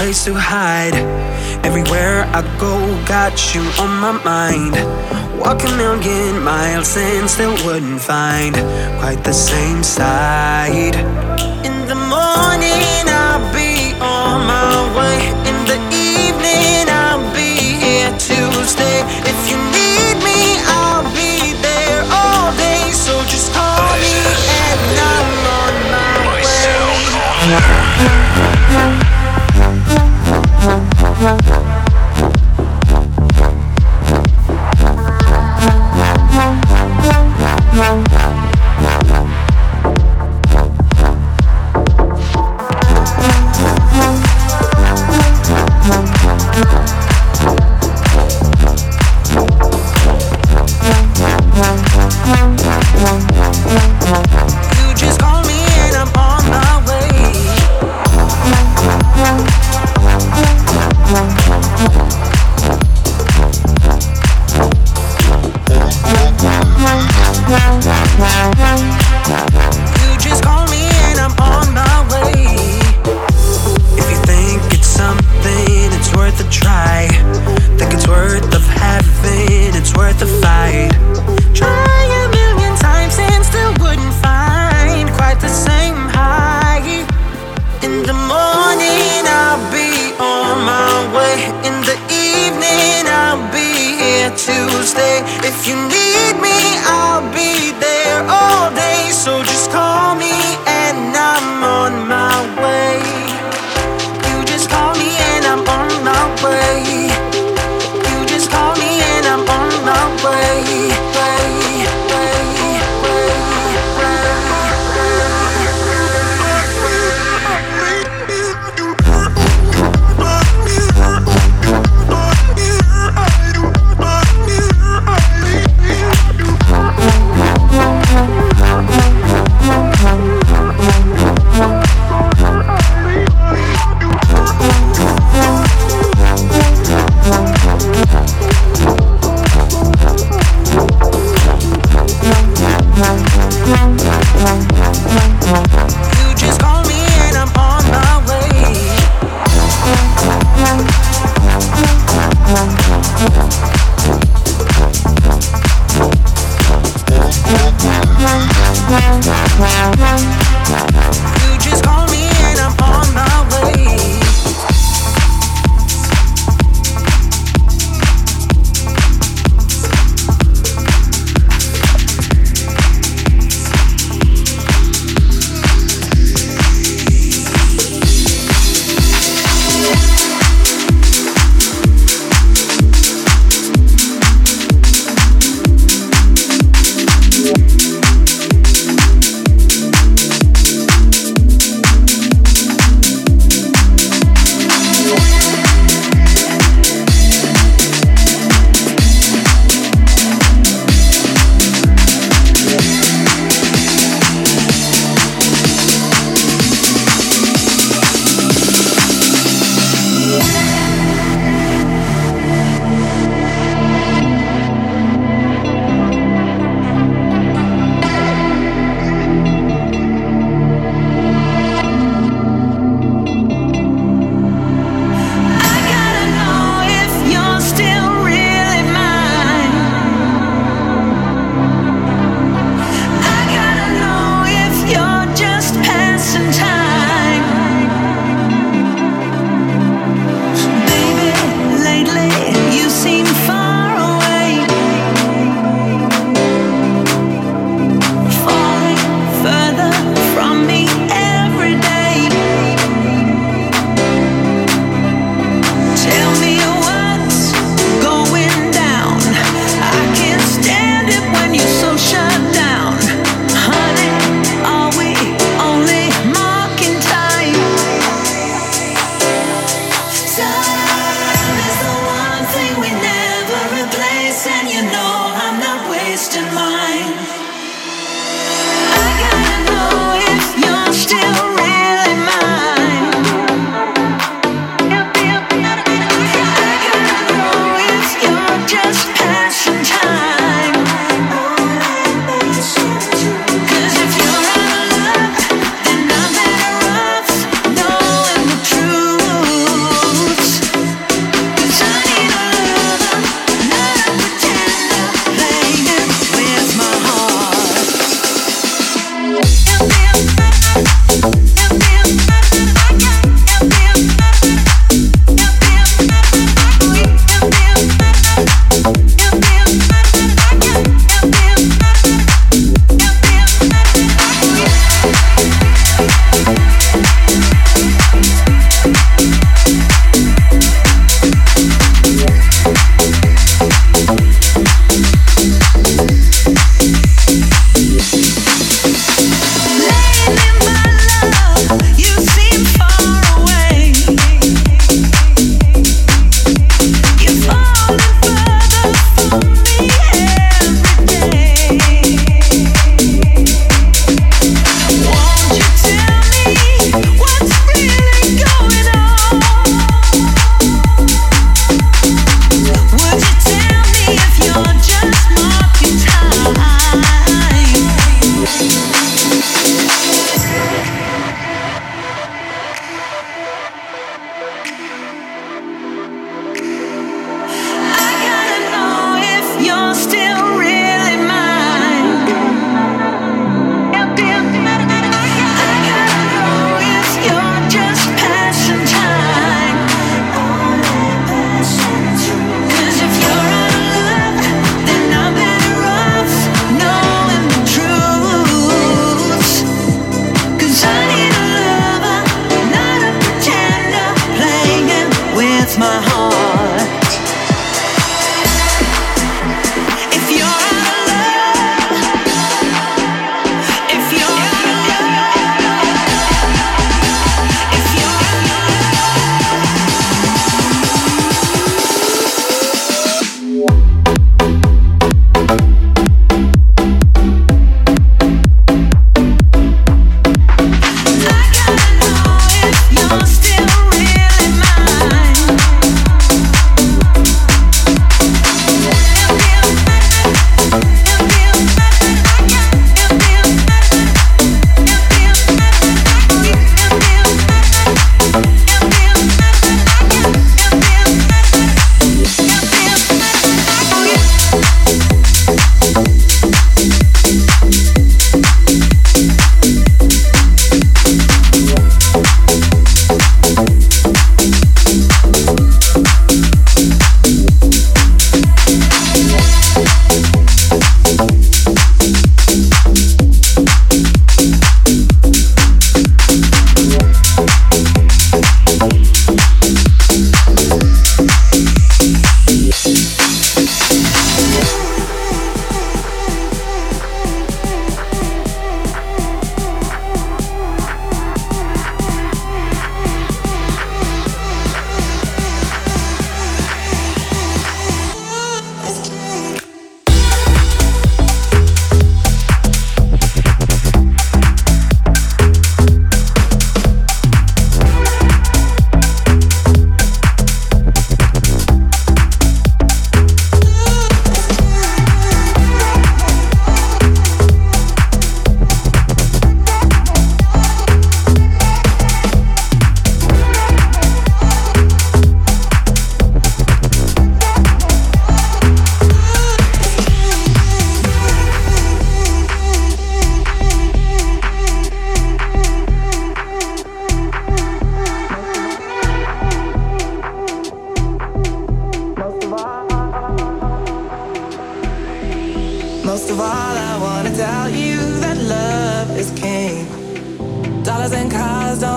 place to hide. Everywhere I go, got you on my mind. Walk a million miles and still wouldn't find quite the same side. In the morning, I Uh-huh.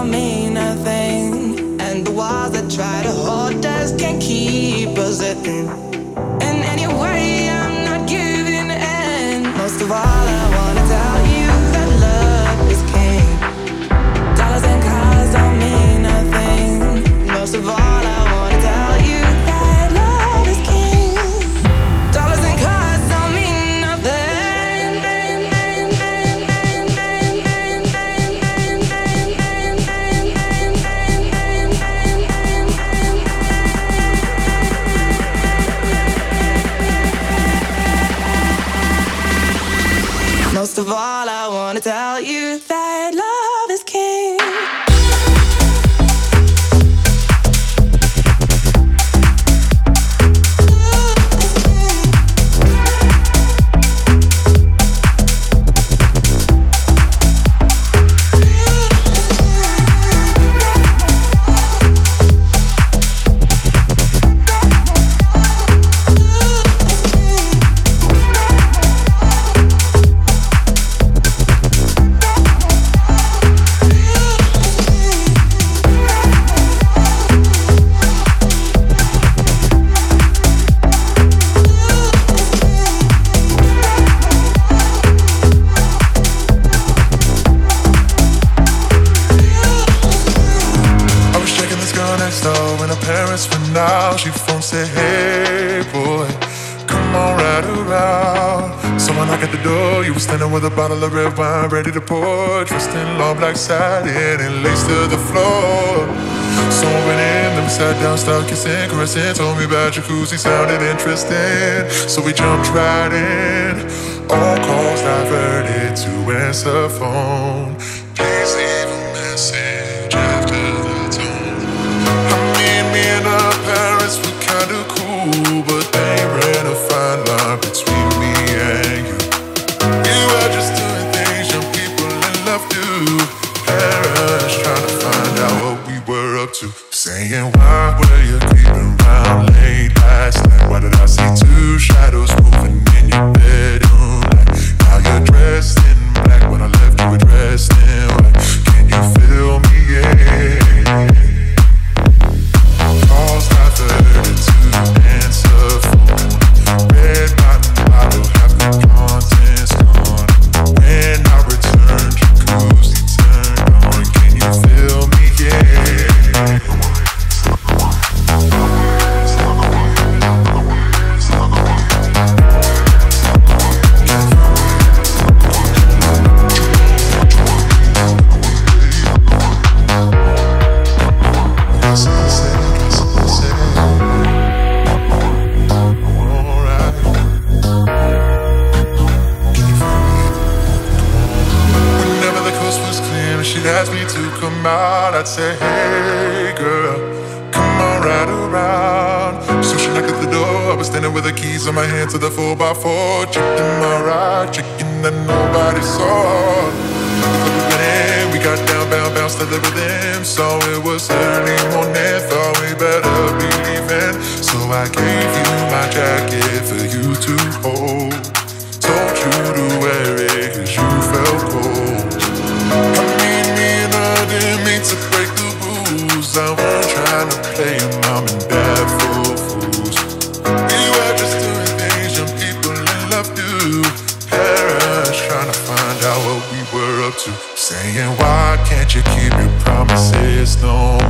Mean nothing. And the walls that try to hold us can't keep went out. She phone said, Hey boy, come on right around. Someone knocked at the door. You were standing with a bottle of red wine ready to pour. Dressed in long black satin and lace to the floor. So Someone went in, then we sat down, started kissing, caressing. Told me about jacuzzi, sounded interesting. So we jumped right in. All calls diverted to answer phone. Please leave Why were you keeping late eyes? Why did I see two shadows moving in your bedroom? Now you're dressed standing with the keys in my hand to the 4x4. Chicken my ride, chicken that nobody saw. In, we got down, bound, bounced to the rhythm. So it was early morning, thought we better be leaving. So I gave you my jacket for you to hold. Told you to wear it cause you felt cold. I mean, me and I didn't mean to break the rules. I wasn't trying to play you keep your promises? No